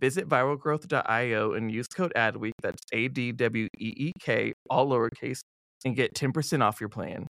Visit viralgrowth.io and use code ADWEEK, that's A D W E E K, all lowercase, and get 10% off your plan.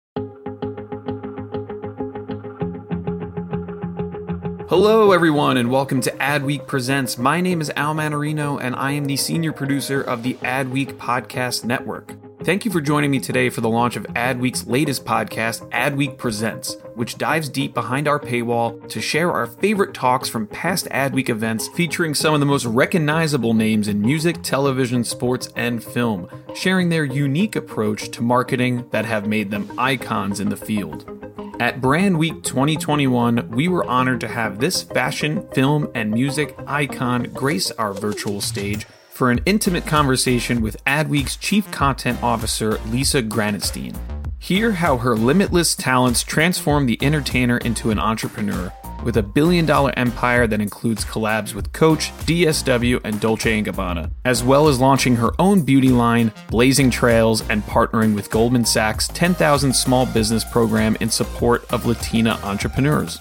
Hello, everyone, and welcome to Adweek Presents. My name is Al Mannarino, and I am the senior producer of the Adweek Podcast Network. Thank you for joining me today for the launch of Adweek's latest podcast, Adweek Presents, which dives deep behind our paywall to share our favorite talks from past Adweek events featuring some of the most recognizable names in music, television, sports, and film, sharing their unique approach to marketing that have made them icons in the field. At Brandweek 2021, we were honored to have this fashion, film, and music icon grace our virtual stage for an intimate conversation with Adweek's Chief Content Officer, Lisa Granatstein. Hear how her limitless talents transform the entertainer into an entrepreneur with a billion dollar empire that includes collabs with Coach, DSW, and Dolce & Gabbana, as well as launching her own beauty line, Blazing Trails, and partnering with Goldman Sachs' 10,000 Small Business Program in support of Latina entrepreneurs.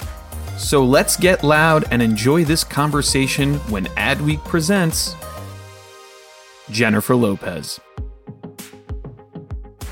So let's get loud and enjoy this conversation when Adweek presents Jennifer Lopez.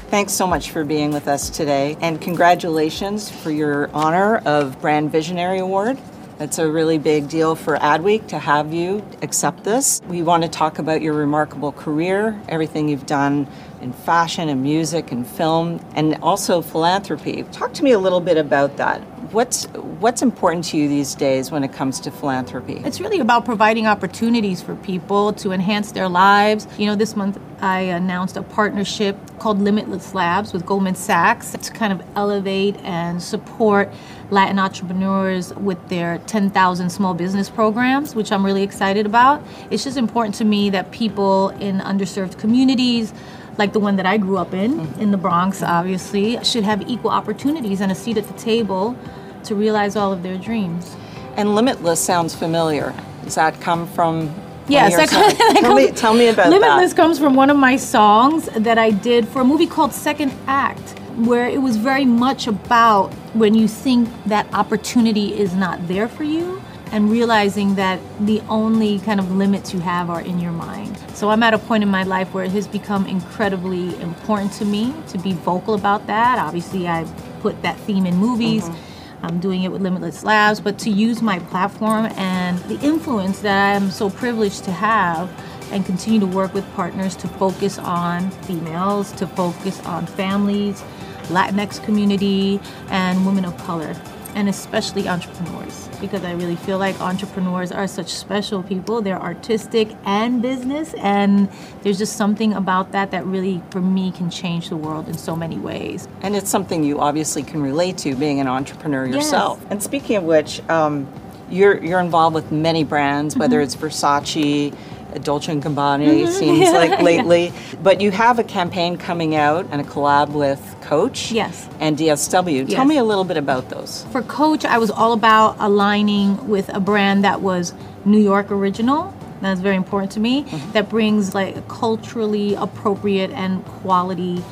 Thanks so much for being with us today, and congratulations for your honor of Brand Visionary Award. It's a really big deal for Adweek to have you accept this. We want to talk about your remarkable career, everything you've done in fashion and music and film, and also philanthropy. Talk to me a little bit about that. What's what's important to you these days when it comes to philanthropy? It's really about providing opportunities for people to enhance their lives. You know, this month I announced a partnership called Limitless Labs with Goldman Sachs to kind of elevate and support Latin entrepreneurs with their 10,000 small business programs, which I'm really excited about. It's just important to me that people in underserved communities like the one that I grew up in, mm-hmm. in the Bronx, obviously, should have equal opportunities and a seat at the table to realize all of their dreams. And Limitless sounds familiar. Does that come from? Yes, that comes- that tell, me, tell me about Limitless that. comes from one of my songs that I did for a movie called Second Act, where it was very much about when you think that opportunity is not there for you and realizing that the only kind of limits you have are in your mind. So I'm at a point in my life where it has become incredibly important to me to be vocal about that. Obviously, I put that theme in movies. Mm-hmm. I'm doing it with Limitless Labs, but to use my platform and the influence that I'm so privileged to have and continue to work with partners to focus on females, to focus on families, Latinx community, and women of color, and especially entrepreneurs, because I really feel like entrepreneurs are such special people. They're artistic and business, and there's just something about that that really, for me, can change the world in so many ways. And it's something you obviously can relate to, being an entrepreneur yourself. And speaking of which, um, you're you're involved with many brands, whether it's Versace, Dolce and Gabbana. It mm-hmm. seems Yeah, like yeah. lately, but you have a campaign coming out and a collab with Coach. Yes. And DSW. Yes. Tell me a little bit about those. For Coach, I was all about aligning with a brand that was New York original That's very important to me. Mm-hmm. That brings like culturally appropriate and quality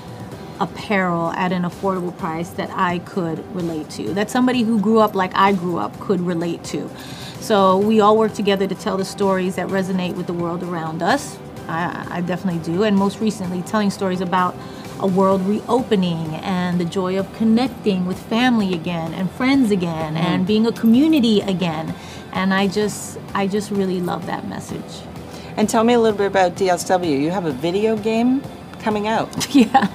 apparel at an affordable price that I could relate to. That somebody who grew up like I grew up could relate to. So we all work together to tell the stories that resonate with the world around us. I, I definitely do. And most recently, telling stories about a world reopening and the joy of connecting with family again and friends again and mm. being a community again. And I just, I just really love that message. And tell me a little bit about DSW. You have a video game coming out. Yeah.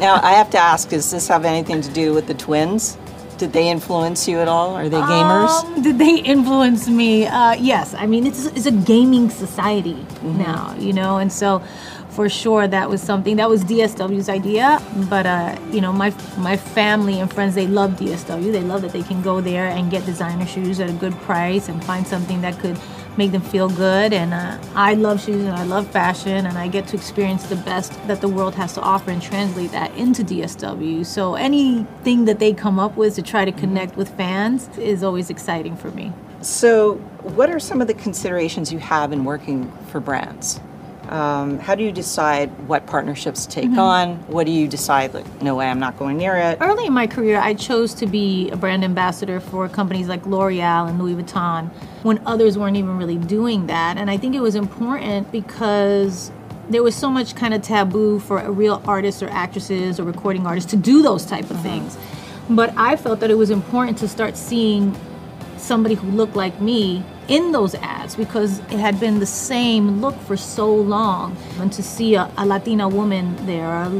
Now, I have to ask, does this have anything to do with the twins? Did they influence you at all? Are they gamers? Um, did they influence me? Uh, yes. I mean, it's, it's a gaming society now, you know, and so for sure that was something that was DSW's idea. But uh, you know, my my family and friends they love DSW. They love that they can go there and get designer shoes at a good price and find something that could make them feel good. And uh, I love shoes and I love fashion, and I get to experience the best that the world has to offer and translate that into DSW. So anything that they come up with to try to connect with fans is always exciting for me. So, what are some of the considerations you have in working for brands? Um, how do you decide what partnerships to take on? What do you decide, like, no way, I'm not going near it? Early in my career, I chose to be a brand ambassador for companies like L'Oreal and Louis Vuitton when others weren't even really doing that. And I think it was important because there was so much kind of taboo for a real artists or actresses or recording artists to do those type of things. But I felt that it was important to start seeing somebody who looked like me in those ads because it had been the same look for so long. And to see a, a Latina woman there, a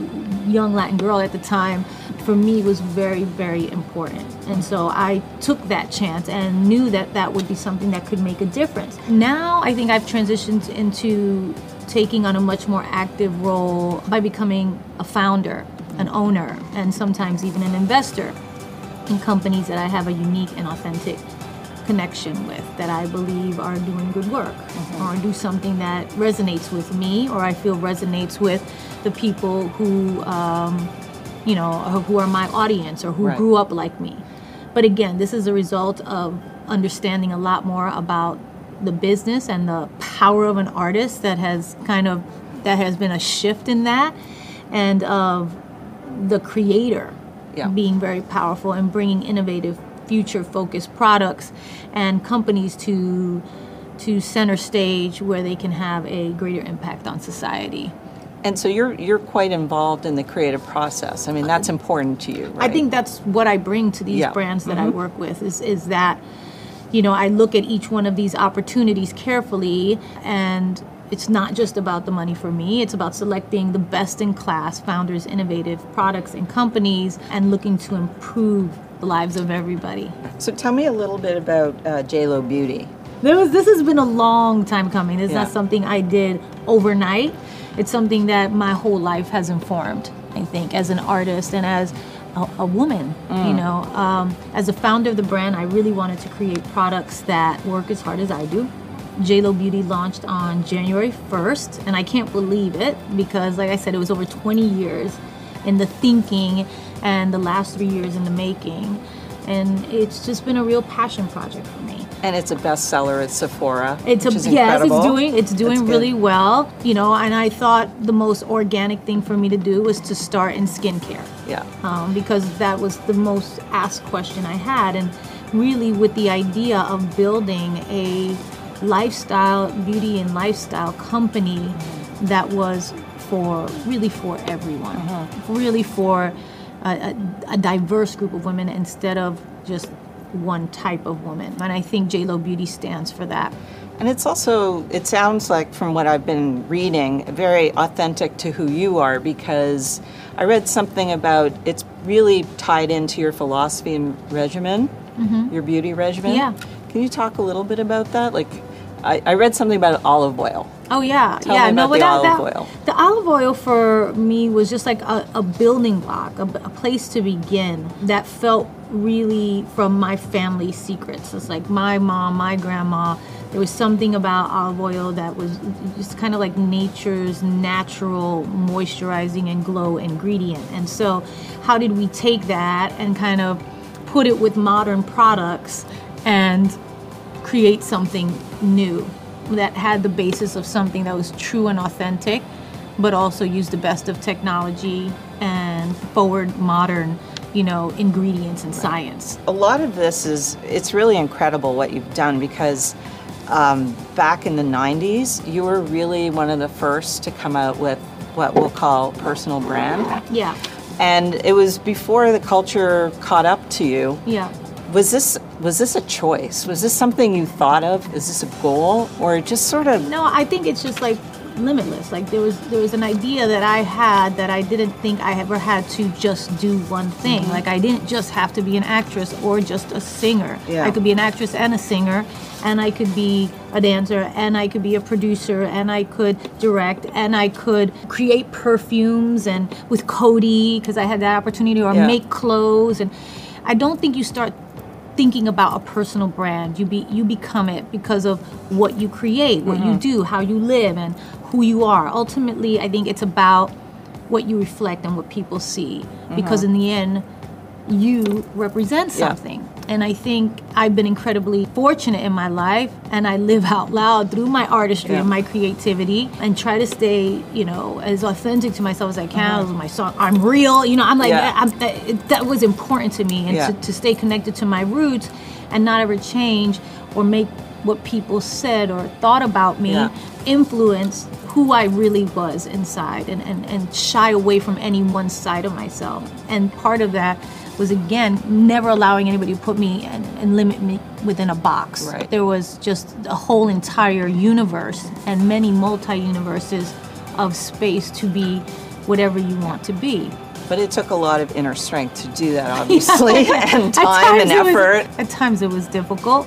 young Latin girl at the time, for me was very, very important. And so I took that chance and knew that that would be something that could make a difference. Now I think I've transitioned into taking on a much more active role by becoming a founder, an owner, and sometimes even an investor in companies that I have a unique and authentic connection with that I believe are doing good work or do something that resonates with me or I feel resonates with the people who, um, you know, who are my audience or who Right. grew up like me. But again, this is a result of understanding a lot more about the business and the power of an artist that has kind of that has been a shift in that and of the creator Yeah. being very powerful and bringing innovative future focused products and companies to to center stage where they can have a greater impact on society. And so you're you're quite involved in the creative process. I mean, that's important to you, right? I think that's what I bring to these Yeah. brands that I mm-hmm. work with is is that you know I look at each one of these opportunities carefully and it's not just about the money for me it's about selecting the best in class founders innovative products and companies and looking to improve the lives of everybody So tell me a little bit about uh, JLo Beauty. There was, this has been a long time coming. It's Yeah. not something I did overnight. It's something that my whole life has informed, I think, as an artist and as a, a woman. You know, um, as a founder of the brand, I really wanted to create products that work as hard as I do. JLo Beauty launched on January 1st, and I can't believe it because, like I said, it was over 20 years in the thinking and the last three years in the making. And it's just been a real passion project for me. And it's a bestseller at Sephora. It's a yes, it's doing it's doing really well, you know. And I thought the most organic thing for me to do was to start in skincare, Yeah. um, because that was the most asked question I had, and really with the idea of building a lifestyle beauty and lifestyle company that was for really for everyone, uh-huh. really for a, a, a diverse group of women instead of just one type of woman. And I think JLo Beauty stands for that. And it's also, it sounds like from what I've been reading, very authentic to who you are because I read something about it's really tied into your philosophy and regimen, mm-hmm. your beauty regimen. Yeah. Can you talk a little bit about that? Like, I, I read something about olive oil. Oh yeah, Tell yeah. me no, without olive that, oil. the olive oil for me was just like a, a building block, a, a place to begin that felt really from my family secrets. It's like my mom, my grandma. There was something about olive oil that was just kind of like nature's natural moisturizing and glow ingredient. And so, how did we take that and kind of put it with modern products and create something new that had the basis of something that was true and authentic, but also used the best of technology and forward modern you know ingredients and science A lot of this is, it's really incredible what you've done because um, back in the 90s, you were really one of the first to come out with what we'll call personal brand. yeah And it was before the culture caught up to you. yeah Was this was this a choice? Was this something you thought of? Is this a goal, or just sort of? No, I think it's just like limitless. Like there was there was an idea that I had that I didn't think I ever had to just do one thing. Mm-hmm. Like I didn't just have to be an actress or just a singer. Yeah. I could be an actress and a singer, and I could be a dancer, and I could be a producer, and I could direct, and I could create perfumes and with Coty because I had that opportunity, or Yeah. make clothes. And I don't think you start thinking about a personal brand. You be you become it because of what you create, what you mm-hmm. do, how you live, and who you are. Ultimately, I think it's about what you reflect and what people see. Because mm-hmm. in the end, you represent Yeah. something. And I think I've been incredibly fortunate in my life, and I live out loud through my artistry Yeah. and my creativity, and try to stay, you know, as authentic to myself as I can. Uh-huh. With my song, I'm real. You know, I'm like Yeah. I'm, that, that was important to me, and Yeah. to, to stay connected to my roots and not ever change or make what people said or thought about me Yeah. influence who I really was inside and, and, and shy away from any one side of myself. And part of that was again never allowing anybody to put me and, and limit me within a box. Right. There was just a whole entire universe and many multi universes of space to be whatever you want to be. But it took a lot of inner strength to do that, obviously, and time and it was- effort. at times it was difficult.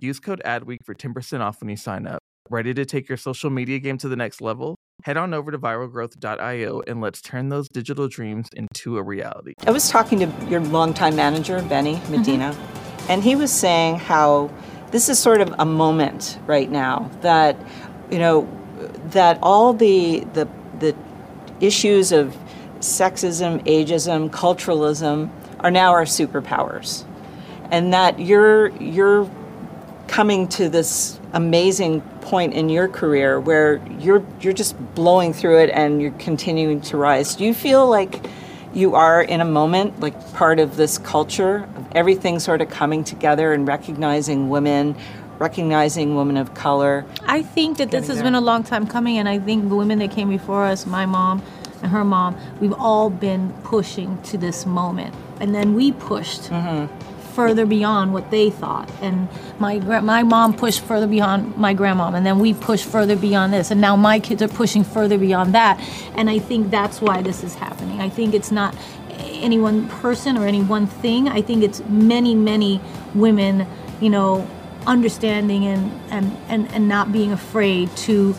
Use code ADWEEK for 10% off when you sign up. Ready to take your social media game to the next level? Head on over to viralgrowth.io and let's turn those digital dreams into a reality. I was talking to your longtime manager, Benny mm-hmm. Medina, and he was saying how this is sort of a moment right now that, you know, that all the the the issues of sexism, ageism, culturalism are now our superpowers, and that you're you're coming to this amazing point in your career where you're you're just blowing through it and you're continuing to rise. Do you feel like you are in a moment like part of this culture of everything sort of coming together and recognizing women, recognizing women of color? I think that this has there. been a long time coming, and I think the women that came before us, my mom and her mom, we've all been pushing to this moment. And then we pushed Mm-hmm. Further beyond what they thought. And my my mom pushed further beyond my grandmom, and then we pushed further beyond this. And now my kids are pushing further beyond that. And I think that's why this is happening. I think it's not any one person or any one thing. I think it's many, many women, you know, understanding and, and, and, and not being afraid to,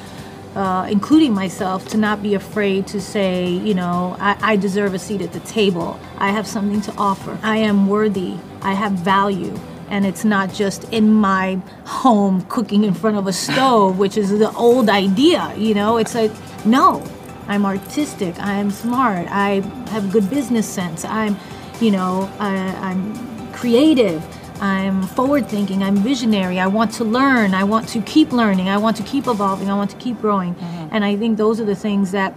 uh, including myself, to not be afraid to say, you know, I, I deserve a seat at the table. I have something to offer. I am worthy. I have value. and it's not just in my home cooking in front of a stove, which is the old idea. You know, it's like no, I'm artistic. I'm smart. I have good business sense. I'm, you know, I, I'm creative. I'm forward thinking. I'm visionary. I want to learn. I want to keep learning. I want to keep evolving. I want to keep growing. Mm-hmm. And I think those are the things that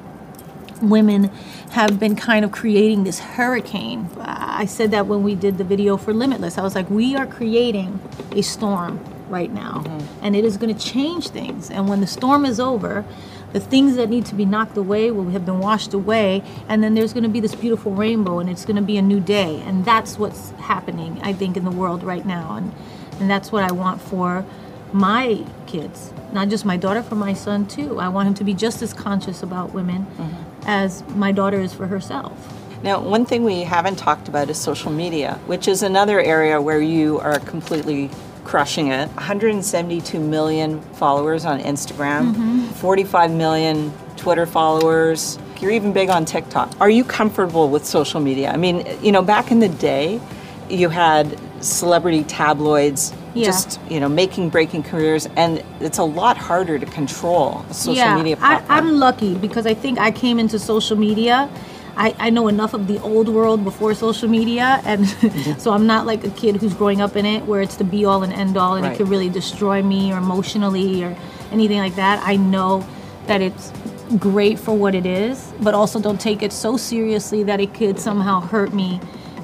women have been kind of creating this hurricane. I said that when we did the video for Limitless. I was like, we are creating a storm right now, mm-hmm. and it is going to change things. And when the storm is over, the things that need to be knocked away will have been washed away and then there's going to be this beautiful rainbow and it's going to be a new day. And that's what's happening i think in the world right now. And and that's what i want for my kids not just my daughter for my son too. I want him to be just as conscious about women mm-hmm. as my daughter is for herself. Now, one thing we haven't talked about is social media, which is another area where you are completely crushing it. 172 million followers on Instagram, mm-hmm. 45 million Twitter followers. You're even big on TikTok. Are you comfortable with social media? I mean, you know, back in the day, you had celebrity tabloids yeah. just you know making breaking careers and it's a lot harder to control a social yeah, media platform. I, i'm lucky because i think i came into social media I, I know enough of the old world before social media, and so I'm not like a kid who's growing up in it where it's the be all and end all, and right. it could really destroy me or emotionally or anything like that. I know that it's great for what it is, but also don't take it so seriously that it could somehow hurt me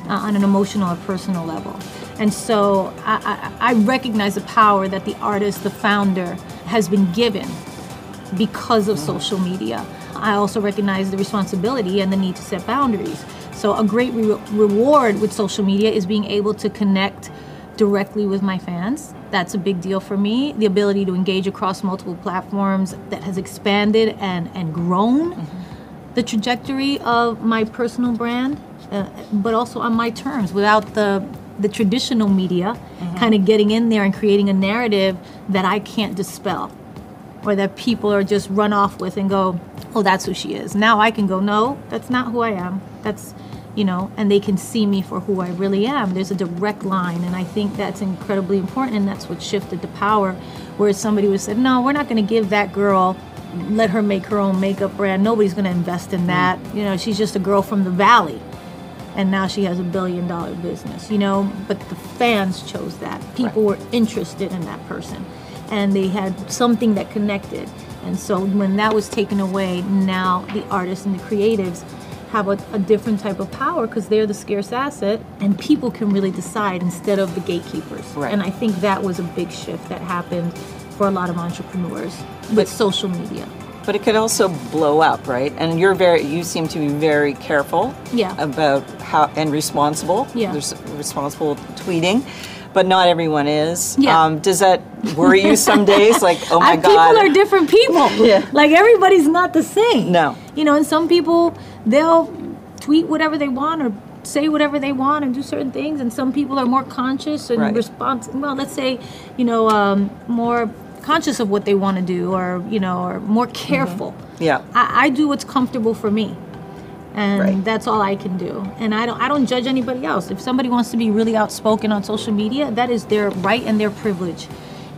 uh, on an emotional or personal level. And so I, I, I recognize the power that the artist, the founder, has been given because of mm. social media. I also recognize the responsibility and the need to set boundaries. So, a great re- reward with social media is being able to connect directly with my fans. That's a big deal for me. The ability to engage across multiple platforms that has expanded and, and grown mm-hmm. the trajectory of my personal brand, uh, but also on my terms without the the traditional media mm-hmm. kind of getting in there and creating a narrative that I can't dispel or that people are just run off with and go, oh, that's who she is. Now I can go, no, that's not who I am. That's, you know, and they can see me for who I really am. There's a direct line, and I think that's incredibly important, and that's what shifted the power. Where somebody would say, no, we're not going to give that girl, let her make her own makeup brand. Nobody's going to invest in that. Mm. You know, she's just a girl from the valley. And now she has a billion dollar business, you know, but the fans chose that. People right. were interested in that person and they had something that connected. And so when that was taken away, now the artists and the creatives have a, a different type of power because they're the scarce asset and people can really decide instead of the gatekeepers. Right. And I think that was a big shift that happened for a lot of entrepreneurs with but, social media. But it could also blow up, right? And you're very you seem to be very careful yeah. about how and responsible. Yeah. There's responsible tweeting but not everyone is. Yeah. Um, does that worry you some days? Like, oh my God. People are different people. yeah. Like, everybody's not the same. No. You know, and some people, they'll tweet whatever they want or say whatever they want and do certain things. And some people are more conscious and right. responsive. Well, let's say, you know, um, more conscious of what they want to do or, you know, or more careful. Mm-hmm. Yeah. I, I do what's comfortable for me and right. that's all I can do. And I don't I don't judge anybody else. If somebody wants to be really outspoken on social media, that is their right and their privilege.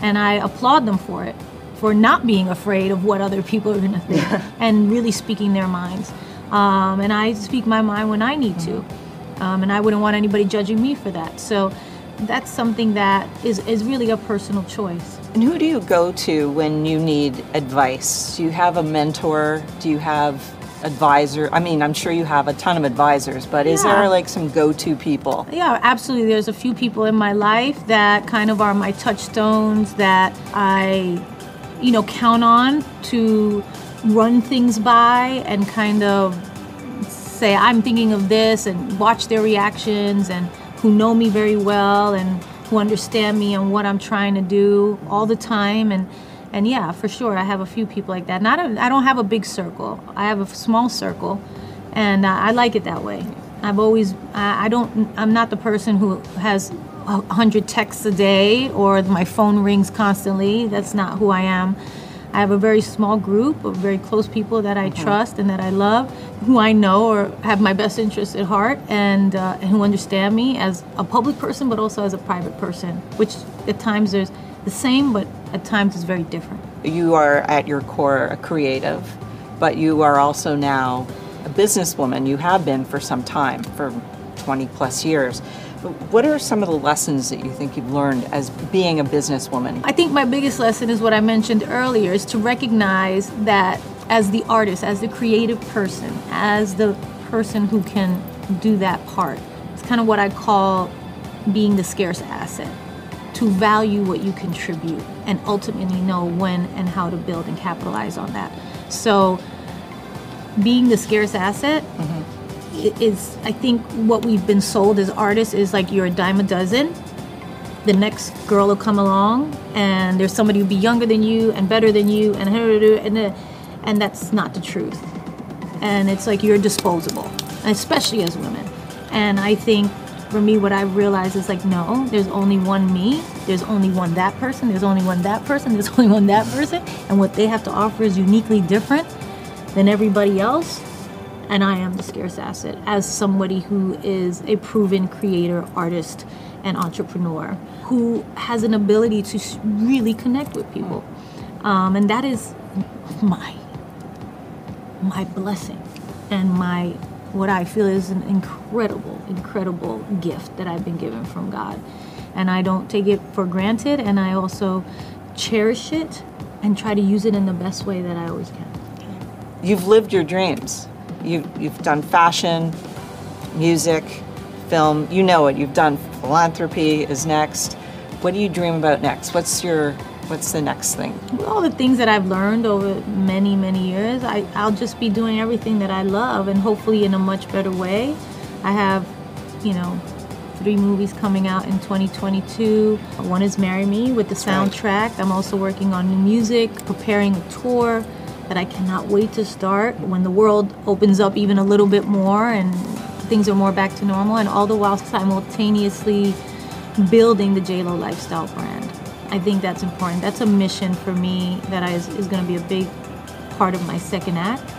And I applaud them for it, for not being afraid of what other people are going to think and really speaking their minds. Um, and I speak my mind when I need to. Um, and I wouldn't want anybody judging me for that. So that's something that is, is really a personal choice. And who do you go to when you need advice? Do you have a mentor? Do you have advisor? I mean, I'm sure you have a ton of advisors, but is yeah. there like some go to people? Yeah, absolutely. There's a few people in my life that kind of are my touchstones that I, you know, count on to run things by and kind of say, I'm thinking of this and watch their reactions and who know me very well and who understand me and what I'm trying to do all the time. And and yeah, for sure, I have a few people like that. Not a, I don't have a big circle. I have a small circle, and uh, I like it that way. I've always I, I don't I'm not the person who has hundred texts a day or my phone rings constantly. That's not who I am. I have a very small group of very close people that I mm-hmm. trust and that I love, who I know or have my best interests at heart, and, uh, and who understand me as a public person, but also as a private person, which at times there's the same, but at times it's very different. You are at your core a creative, but you are also now a businesswoman. You have been for some time, for 20 plus years. What are some of the lessons that you think you've learned as being a businesswoman? I think my biggest lesson is what I mentioned earlier is to recognize that as the artist, as the creative person, as the person who can do that part. It's kind of what I call being the scarce asset to value what you contribute and ultimately know when and how to build and capitalize on that. So, being the scarce asset mm-hmm. is, I think, what we've been sold as artists is like you're a dime a dozen. The next girl will come along, and there's somebody who'll be younger than you and better than you, and and and that's not the truth. And it's like you're disposable, especially as women. And I think for me, what I've realized is like, no, there's only one me. There's only one that person. There's only one that person. There's only one that person. And what they have to offer is uniquely different than everybody else. And I am the scarce asset as somebody who is a proven creator, artist, and entrepreneur who has an ability to really connect with people. Um, and that is my my blessing and my what I feel is an incredible, incredible gift that I've been given from God. And I don't take it for granted, and I also cherish it and try to use it in the best way that I always can. You've lived your dreams. You've, you've done fashion, music, film. You know it. You've done philanthropy is next. What do you dream about next? What's your what's the next thing? All the things that I've learned over many, many years, I, I'll just be doing everything that I love and hopefully in a much better way. I have, you know, three movies coming out in 2022. One is Marry Me with the soundtrack. I'm also working on new music, preparing a tour that I cannot wait to start when the world opens up even a little bit more and things are more back to normal, and all the while simultaneously building the JLo lifestyle brand. I think that's important. That's a mission for me that is, is going to be a big part of my second act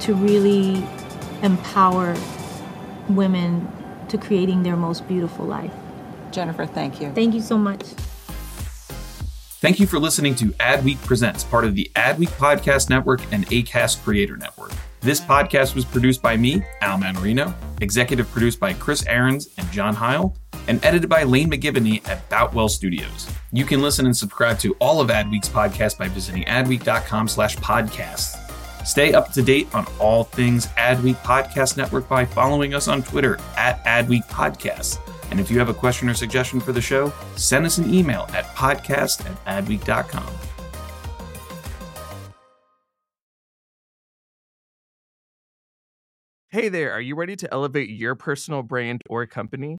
to really empower women to creating their most beautiful life. Jennifer, thank you. Thank you so much. Thank you for listening to Adweek Presents, part of the Adweek Podcast Network and ACAST Creator Network. This podcast was produced by me, Al Mannarino, executive produced by Chris Ahrens and John Heil, and edited by Lane McGivney at Boutwell Studios. You can listen and subscribe to all of Adweek's podcasts by visiting adweek.com slash podcasts. Stay up to date on all things Adweek Podcast Network by following us on Twitter at Adweek Podcasts. And if you have a question or suggestion for the show, send us an email at podcast at adweek.com. Hey there, are you ready to elevate your personal brand or company?